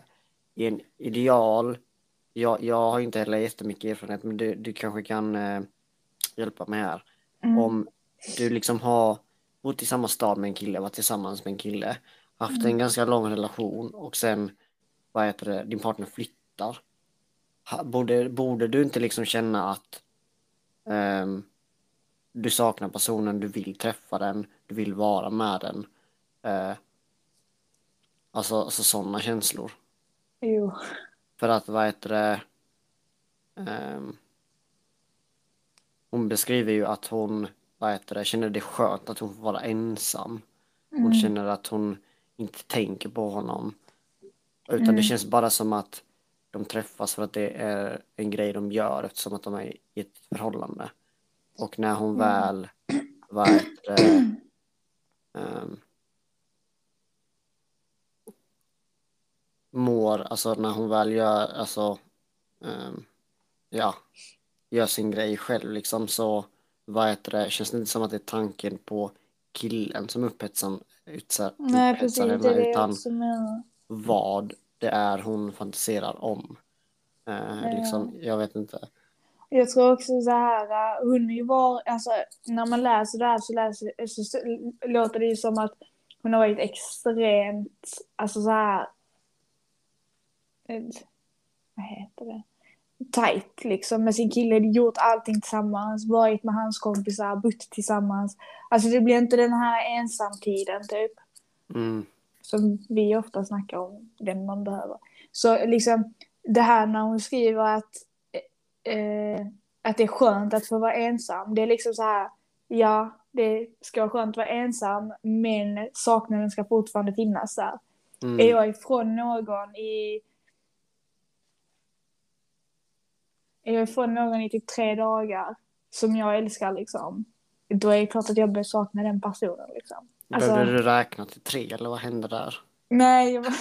i en ideal, jag, jag har inte heller jättemycket erfarenhet men du, du kanske kan eh, hjälpa mig här. Mm. Om du liksom har bott i samma stad med en kille, varit tillsammans med en kille, haft en ganska lång relation och sen, vad heter det, din partner flyttar. Borde, borde du inte liksom känna att ehm, du saknar personen, du vill träffa den, du vill vara med den. Eh, alltså alltså sådana känslor. Jo. För att vad heter det, ehm, hon beskriver ju att hon vad heter det, känner det skönt att hon får vara ensam. Hon Mm. känner att hon inte tänker på honom. Utan Mm. det känns bara som att de träffas för att det är en grej de gör eftersom att de är i ett förhållande. Och när hon Mm. väl, vad heter det, ehm, mår, alltså när hon väl gör, alltså, ehm, ja, gör sin grej själv liksom så, vad heter det, känns det inte som att det är tanken på killen som upphetsar, utsar, Nej precis, upphetsar henne utan vad det är hon fantiserar om. Eh, Ja. liksom, jag vet inte. Jag tror också så här, äh, hon är ju var, alltså när man läser det här så, läser, så, så låter det ju som att hon har varit extremt, alltså så här, eh, vad heter det, tight liksom med sin kille, gjort allting tillsammans, varit med hans kompisar, bott tillsammans. Alltså det blir inte den här ensamtiden typ Mm, som vi ofta snackar om, den man behöver. Så liksom det här när hon skriver att, eh, att det är skönt att få vara ensam, det är liksom så här, ja, det ska vara skönt att vara ensam, men saknaden ska fortfarande finnas där. Är mm, jag ifrån någon i är jag ifrån någon i typ tre dagar som jag älskar liksom, då är det klart att jag börjar sakna den personen liksom. Alltså- Behövde du räkna till tre eller vad hände där? Nej, jag bara...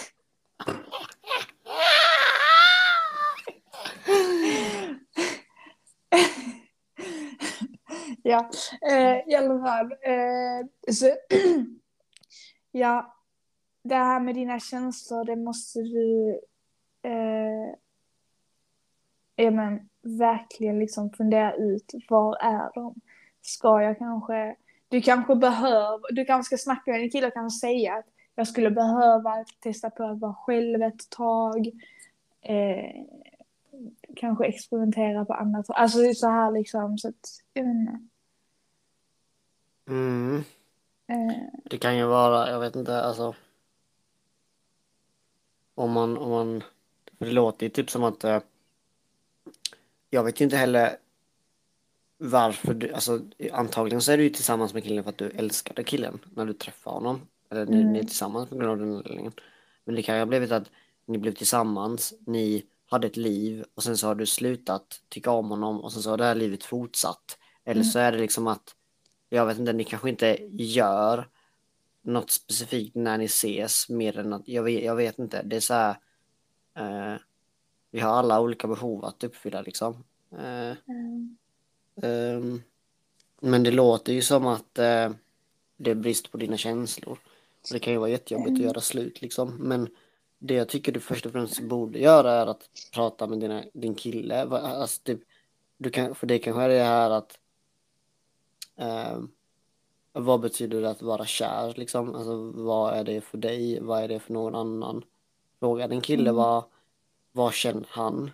Ja, eh, i alla fall. Eh, så, ja, det här med dina känslor, det måste du eh, ja, men, verkligen liksom fundera ut. Var är de? Ska jag kanske... Du kanske behöver... Du kanske ska snacka med din kille och kanske säga att jag skulle behöva testa på att vara själv ett tag. Eh, kanske experimentera på annat. Alltså det är så här liksom så att, jag vet inte. Mm. Eh, Det kan ju vara, jag vet inte, alltså. Om man, om man, det låter ju typ som att. Jag vet ju inte heller varför du, alltså antagligen så är du ju tillsammans med killen för att du älskade killen när du träffade honom. Eller ni, Mm. ni är tillsammans på grund av den anledningen. Men det kan ju ha blivit att ni blev tillsammans, ni hade ett liv och sen så har du slutat tycka om honom och sen så har det här livet fortsatt. Eller så är det liksom att, jag vet inte, ni kanske inte gör något specifikt när ni ses mer än att, jag vet, jag vet inte, det är så här, eh, vi har alla olika behov att uppfylla liksom. Eh, mm. Ehm, men det låter ju som att eh, det är brist på dina känslor. Och det kan ju vara jättejobbigt att göra slut liksom. Men det jag tycker du först och främst borde göra är att prata med dina, din kille. Alltså, typ, du kan, för det kanske är det här att ehm, vad betyder det att vara kär liksom? Alltså vad är det för dig? Vad är det för någon annan? Fråga din kille Mm. vad, vad känner han?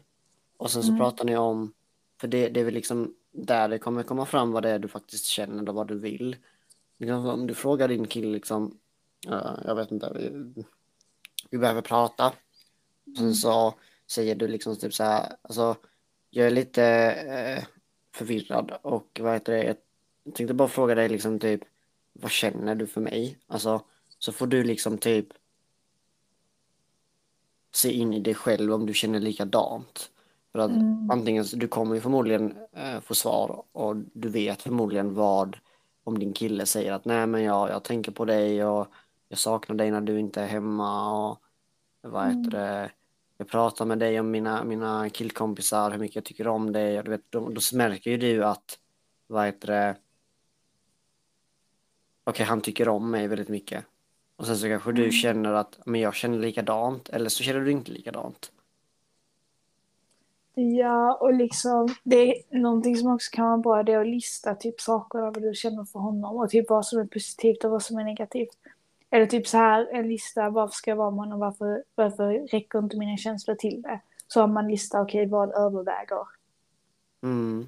Och sen så Mm. pratar ni om, för det, det är väl liksom där det kommer komma fram vad det är du faktiskt känner och vad du vill. Liksom, om du frågar din kille liksom, eh, jag vet inte, vi, vi behöver prata. Och sen så säger du liksom typ så här, alltså jag är lite eh, förvirrad och vad heter det, jag tänkte bara fråga dig liksom typ, vad känner du för mig? Alltså, så får du liksom typ se in i dig själv om du känner likadant. För att Mm. antingen, du kommer ju förmodligen eh, få svar och du vet förmodligen vad om din kille säger att nej men jag, jag tänker på dig och jag saknar dig när du inte är hemma och vad heter det, jag pratar med dig om mina, mina killkompisar, hur mycket jag tycker om dig och du vet, då, då märker ju du att vad heter det, okej han tycker om mig väldigt mycket. Och sen så kanske du känner att men jag känner likadant eller så känner du inte likadant. Ja, och liksom det är någonting som också kan vara bra det är att lista typ saker över vad du känner för honom och typ vad som är positivt och vad som är negativt. Eller typ så här en lista, varför ska jag vara med honom, varför, varför räcker inte mina känslor till det? Så har man lista, okej vad överväger? Mm.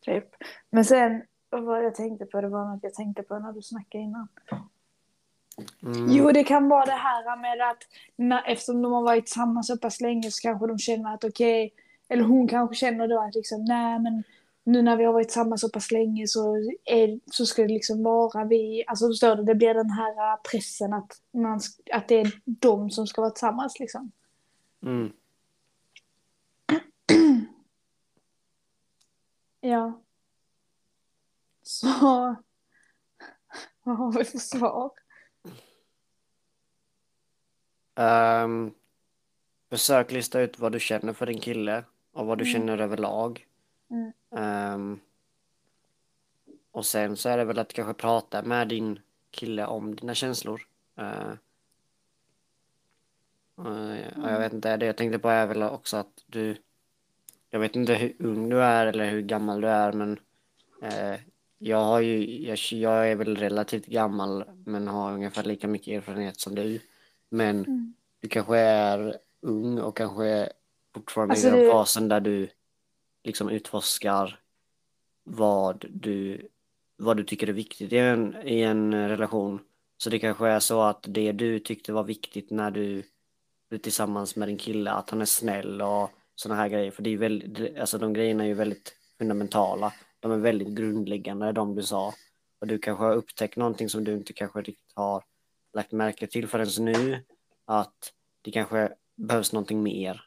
Typ. Men sen, vad jag tänkte på, det var något jag tänkte på när du snackade innan. Mm. Jo, det kan vara det här med att när, eftersom de har varit tillsammans så pass länge så kanske de känner att okej, eller hon kanske känner då att liksom, nej men nu när vi har varit tillsammans så pass länge så, är, så ska det liksom vara vi, alltså förstår du, det blir den här pressen att, man, att det är de som ska vara tillsammans liksom. Mm. Ja. Så, vad har vi för svar? Ehm, försök lista ut vad du känner för din kille och vad du Mm. känner överlag. Mm. Ehm, och sen så är det väl att kanske prata med din kille om dina känslor. Uh, Jag vet inte, det jag tänkte på är väl också att du, jag vet inte hur ung du är eller hur gammal du är men eh, jag har ju, jag, jag är väl relativt gammal men har ungefär lika mycket erfarenhet som du. Men Mm. du kanske är ung och kanske fortfarande Alltså i den det- fasen där du liksom utforskar vad du, vad du tycker är viktigt i en, i en relation. Så det kanske är så att det du tyckte var viktigt när du blev tillsammans med din kille, att han är snäll och sådana här grejer. För det är väldigt, alltså de grejerna är ju väldigt fundamentala. De är väldigt grundläggande, de du sa. Och du kanske har upptäckt någonting som du inte kanske riktigt har lagt märke till förrän nu. Att det kanske behövs någonting mer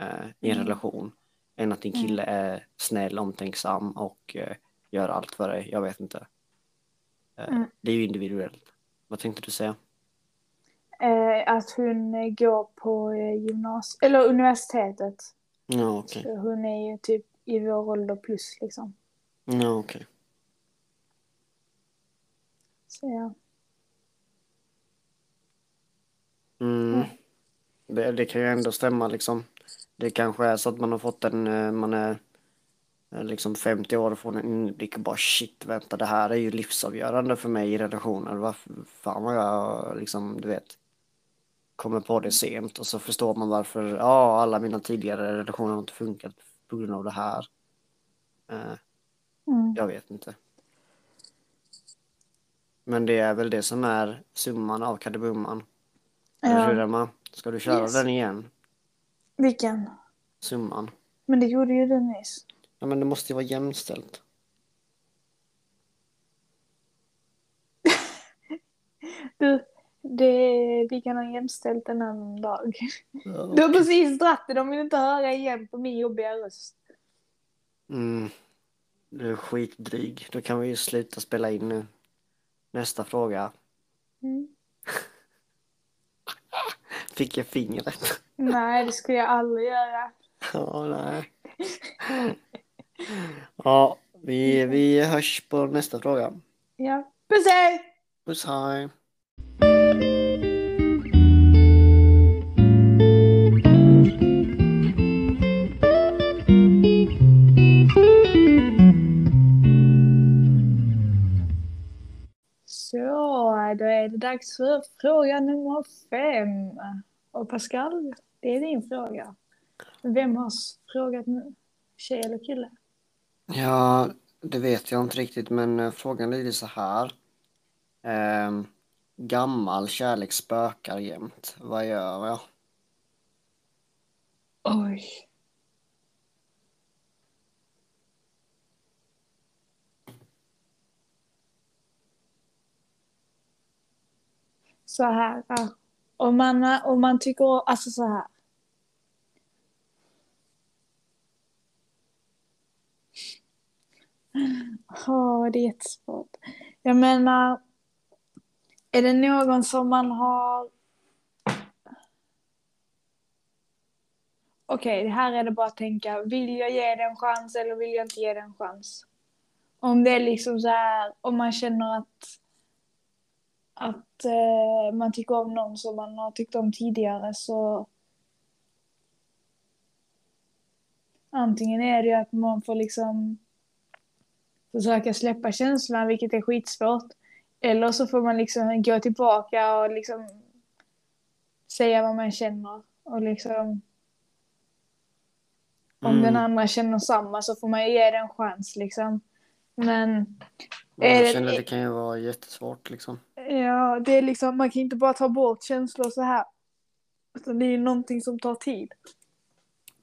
eh, i en Mm. relation. Än att din kille är snäll, omtänksam och eh, gör allt för dig. Jag vet inte. Eh, Mm. Det är ju individuellt. Vad tänkte du säga? Eh, att hon går på eh, gymnasiet, eller universitetet. Ja, okej. Så hon är ju typ i vår ålder plus liksom. Ja, okej. Så ja. Mm. Det, det kan ju ändå stämma liksom. Det kanske är så att man har fått en, eh, man är eh, liksom 50 år och får en inblick och bara shit, vänta, det här är ju livsavgörande för mig i relationer. Vad fan vad jag liksom, du vet, kommer på det sent och så förstår man varför, ja, alla mina tidigare relationer har inte funkat på grund av det här. Eh, Mm. jag vet inte. Men det är väl det som är summan av kardemumman. Ja. Emma? Ska du köra Yes. den igen? Vilken? Summan? Men det gjorde ju du nyss. Ja men det måste ju vara jämställt. Du, det, vi kan ha jämställt en annan dag. Ja, Du har precis dratt det, de vill inte höra igen på min jobbiga röst. Mm. Du är skitdryg. Då kan vi ju sluta spela in nu. Nästa fråga. Mm. Fick jag fingret? Nej, det skulle jag aldrig göra. Ja, nej. Ja, vi, vi hörs på nästa fråga. Ja. Puss hej! Puss hej. Dags för fråga nummer fem. Och Pascal, det är din fråga. Vem har frågat nu? Tjej eller kille? Ja, det vet jag inte riktigt, men eh, frågan lyder så här. Ehm, gammal kärlek spökar jämt. Vad gör jag? Oj. Så här. Om man, om man tycker, alltså så här. Åh, det är jättesvårt. Jag menar, är det någon som man har okej, här är det bara att tänka, vill jag ge den en chans eller vill jag inte ge den en chans? Om det är liksom så här, om man känner att, att eh, man tycker om någon som man har tyckt om tidigare så antingen är det ju att man får liksom försöka släppa känslan, vilket är skitsvårt. Eller så får man liksom gå tillbaka och liksom säga vad man känner och liksom om Mm. den andra känner samma så får man ju ge den en chans liksom. Men Men Jag det- känner det kan ju vara jättesvårt liksom. ja, det är liksom, man kan inte bara ta bort känslor så här. Utan det är ju någonting som tar tid.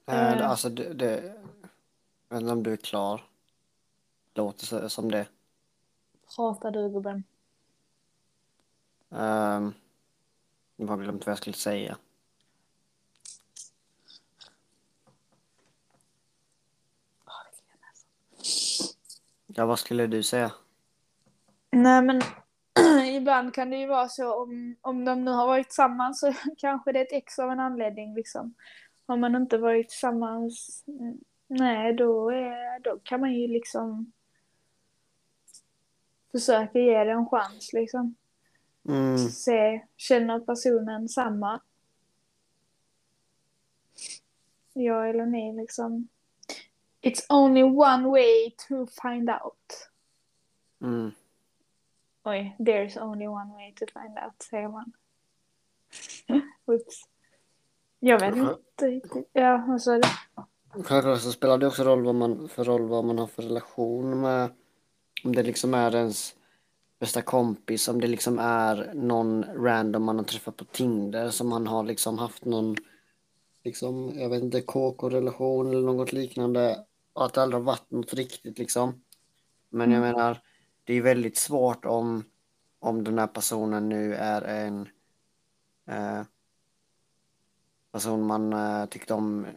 Eh, Eh. Alltså det, det... Jag vet inte om du är klar. Låter som det. Pratar du gubben? Um, jag har glömt vad jag skulle säga. Ja, vad skulle du säga? Nej men ibland kan det ju vara så om, om de nu har varit tillsammans så kanske det är ett ex av en anledning liksom. Har man inte varit tillsammans, mm, nej då, är, då kan man ju liksom försöka ge det en chans liksom. Mm, Se, känner personen samma? Ja eller nej liksom. It's only one way to find out. mm. Oj, there's only one way to find out, säger man. Oops. Jag vet inte riktigt. Ja, vad sa du? Självklart så spelar det också roll vad man, för roll vad man har för relation med. Om det liksom är ens bästa kompis, om det liksom är någon random man har träffat på Tinder som man har liksom haft någon, liksom, jag vet inte, KK-relation eller något liknande. Och att det aldrig har varit något riktigt liksom. Men jag menar, det är väldigt svårt om, om den här personen nu är en eh, person man eh, tyckte om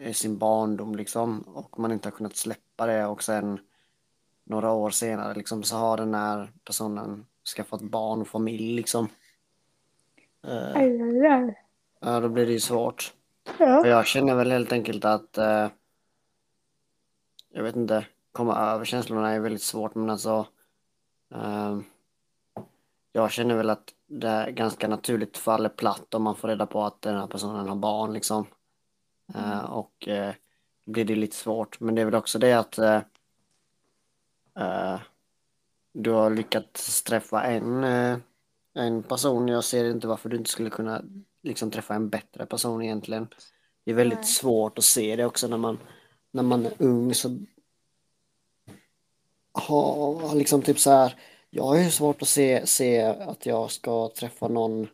i sin barndom liksom och man inte har kunnat släppa det och sen några år senare liksom så har den här personen skaffat barn och familj liksom. Eh, ja, då blir det ju svårt. Och Ja. jag känner väl helt enkelt att eh, jag vet inte, komma över känslorna är väldigt svårt men alltså ehm, jag känner väl att det är ganska naturligt faller platt om man får reda på att den här personen har barn liksom. Eh, och då blir det lite svårt. Men det är väl också det att eh, du har lyckats träffa en, en person. Jag ser inte varför du inte skulle kunna liksom träffa en bättre person egentligen. Det är väldigt Nej. svårt att se det också när man, när man är ung så har liksom typ så här. Jag har ju svårt att se, se att jag ska träffa någon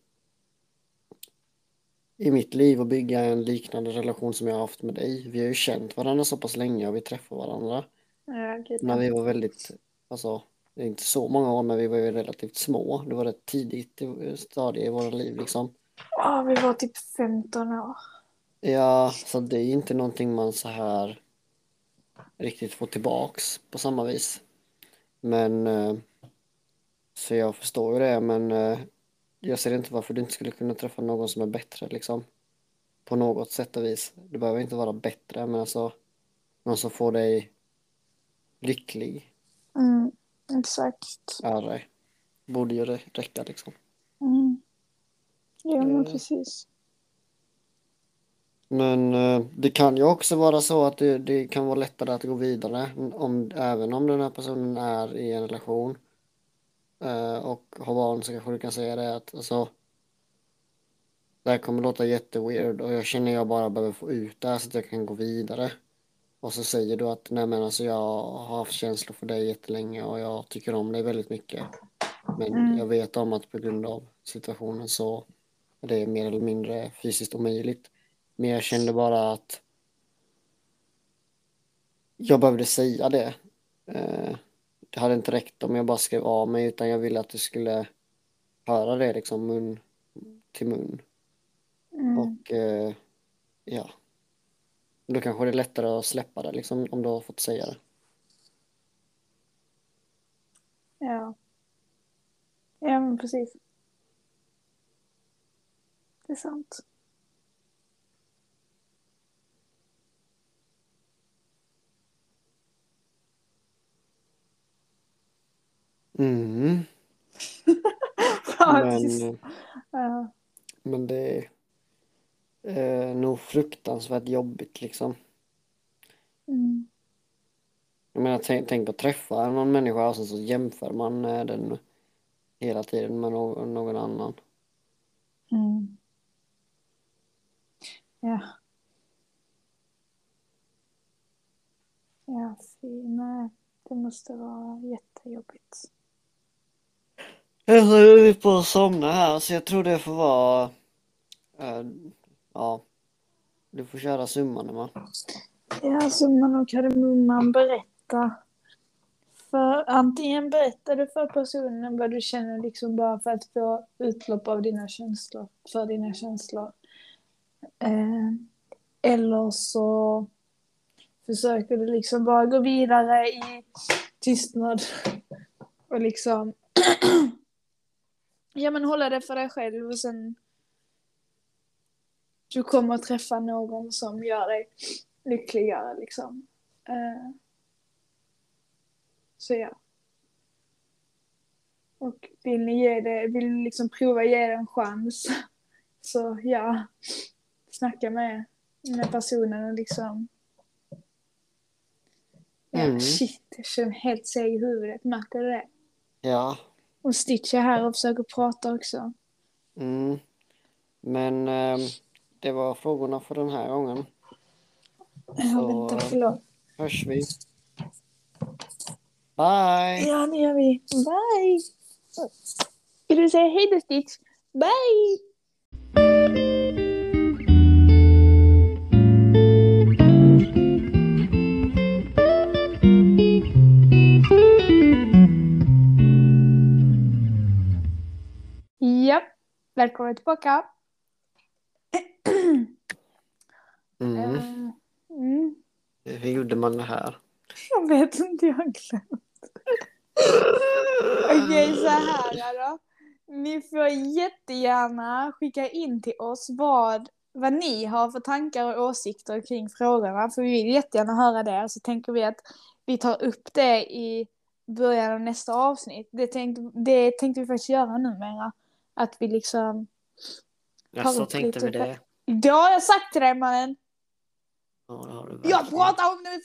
i mitt liv och bygga en liknande relation som jag har haft med dig. Vi har ju känt varandra så pass länge och vi träffar varandra Ja, när vi var väldigt, alltså det är inte så många år men vi var ju relativt små. Det var rätt tidigt stadie i våra liv liksom. Ja, vi var typ 15 år. Ja, så det är inte någonting man så här riktigt får tillbaks på samma vis. Men eh, så jag förstår ju det men eh, jag ser inte varför du inte skulle kunna träffa någon som är bättre liksom. På något sätt och vis. Det behöver inte vara bättre men alltså någon som får dig lycklig Mm, exakt. är det. Borde ju rä- räcka liksom. Mm. Ja, men Eh. precis. Men eh, det kan ju också vara så att det, det kan vara lättare att gå vidare om, även om den här personen är i en relation eh, och har barn så kanske du kan säga det att alltså det här kommer låta jätteweird och jag känner jag bara behöver få ut det här så att jag kan gå vidare. Och så säger du att nej men alltså jag har haft känslor för dig jättelänge och jag tycker om dig väldigt mycket. Men Mm. jag vet om att på grund av situationen så är det mer eller mindre fysiskt omöjligt. Men jag kände bara att jag behövde säga det. Eh, Det hade inte räckt om jag bara skrev av mig utan jag ville att du skulle höra det liksom mun till mun. Mm. Och eh, ja, då kanske det är lättare att släppa det liksom om du har fått säga det. Ja. Ja, men precis. Det är sant. Mm. Men, ja. men det är eh, nog fruktansvärt jobbigt liksom. Mm. Jag menar, tänk, tänk att träffa någon människa och sen så jämför man eh, den hela tiden med någon, någon annan. Mm. Ja. Ja, fy, nej. Det måste vara jättejobbigt. Jag håller på att somna här så jag tror det får vara eh, ja du får köra summan Emma. Ja, summan och kardemumman berätta. För antingen berättar du för personen vad du känner liksom bara för att få utlopp av dina känslor, för dina känslor. Eh, eller så försöker du liksom bara gå vidare i tystnad och liksom ja men hålla det för dig själv och sen du kommer att träffa någon som gör dig lyckligare liksom. Eh, så ja. Och vill ni ge det, vill ni liksom prova ge det en chans så ja, snacka med, med personen och liksom Ja, Mm. shit, jag känner mig helt seg i huvudet, märker du det? Ja. Och Stitch är här och försöker prata också. Mm. Men ehm, det var frågorna för den här gången. Ja, Så- vänta, förlåt. Hörs vi. Bye! Ja, det gör vi. Bye! Ska du säga hej då Stitch? Bye! Välkommen tillbaka. Mm. Eh, mm. Hur gjorde man det här? Jag vet inte, jag har glömt. Okej, så här då. Ni får jättegärna skicka in till oss vad, vad ni har för tankar och åsikter kring frågorna. För vi vill jättegärna höra det. Så tänker vi att vi tar upp det i början av nästa avsnitt. Det tänkte, det tänkte vi faktiskt göra numera. Att vi liksom... Ja, så tänkte vi det. Det har jag sagt till dig mannen. Ja, det har du Jag verkligen. pratade om det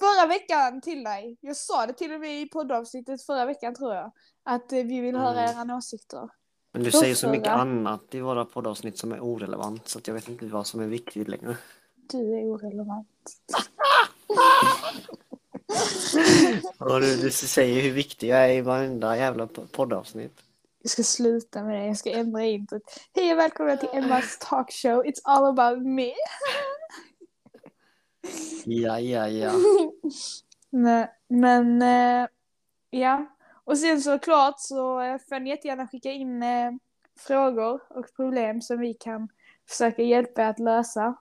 förra veckan till dig. Jag sa det till och med i poddavsnittet förra veckan tror jag. Att eh, vi vill höra Mm. era åsikter. Men du Då säger så mycket annat i våra poddavsnitt som är orelevant så att jag vet inte vad som är viktigt längre. Du är orelevant. Ja, du, du säger hur viktig jag är i varenda jävla po- poddavsnitt. Jag ska sluta med det. Jag ska ändra introt. Hej och välkomna till Emmas talkshow. It's all about me. Ja, ja, ja. Men, men eh, ja. Och sen såklart så eh, får ni jättegärna skicka in eh, frågor och problem som vi kan försöka hjälpa er att lösa.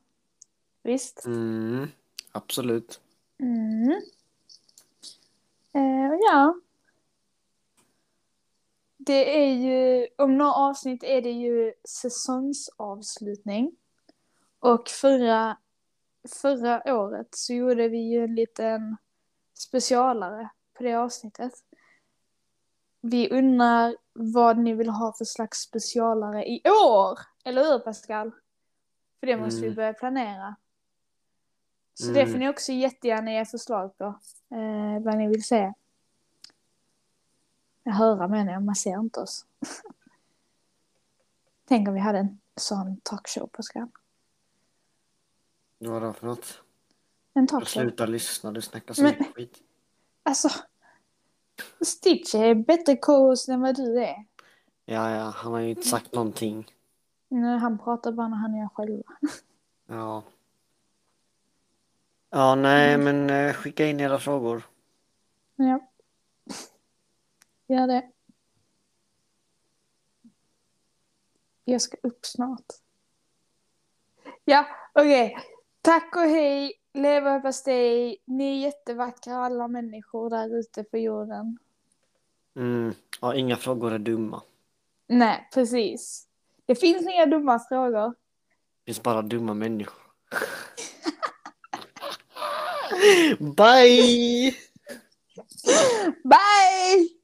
Visst? Mm, absolut. Mm. Ja. Det är ju, om några avsnitt är det ju säsongsavslutning. Och förra, förra året så gjorde vi ju en liten specialare på det avsnittet. Vi undrar vad ni vill ha för slags specialare i år. Eller hur Pascal? För det måste vi Mm. börja planera. Så Mm. det får ni också jättegärna ge förslag på. Eh, vad ni vill se. Höra menar jag, man ser inte oss. Tänk om vi hade en sån talkshow på skärm. Vad var det för något? En Jag talkshow. slutar lyssna, du snackar så Men- mycket skit. Alltså. Stitch är bättre co-host än vad du är. Ja, ja, han har ju inte sagt någonting. Nej, han pratar bara när han är själva. Ja. Ja, nej, men eh, skicka in era frågor. Ja. Gör det. Jag ska upp snart. Ja, okej. Tack och hej, leverpastej. Ni är jättevackra alla människor där ute på jorden. Mm. Ja, inga frågor är dumma. Nej, precis. Det finns inga dumma frågor. Det finns bara dumma människor. Bye! Bye!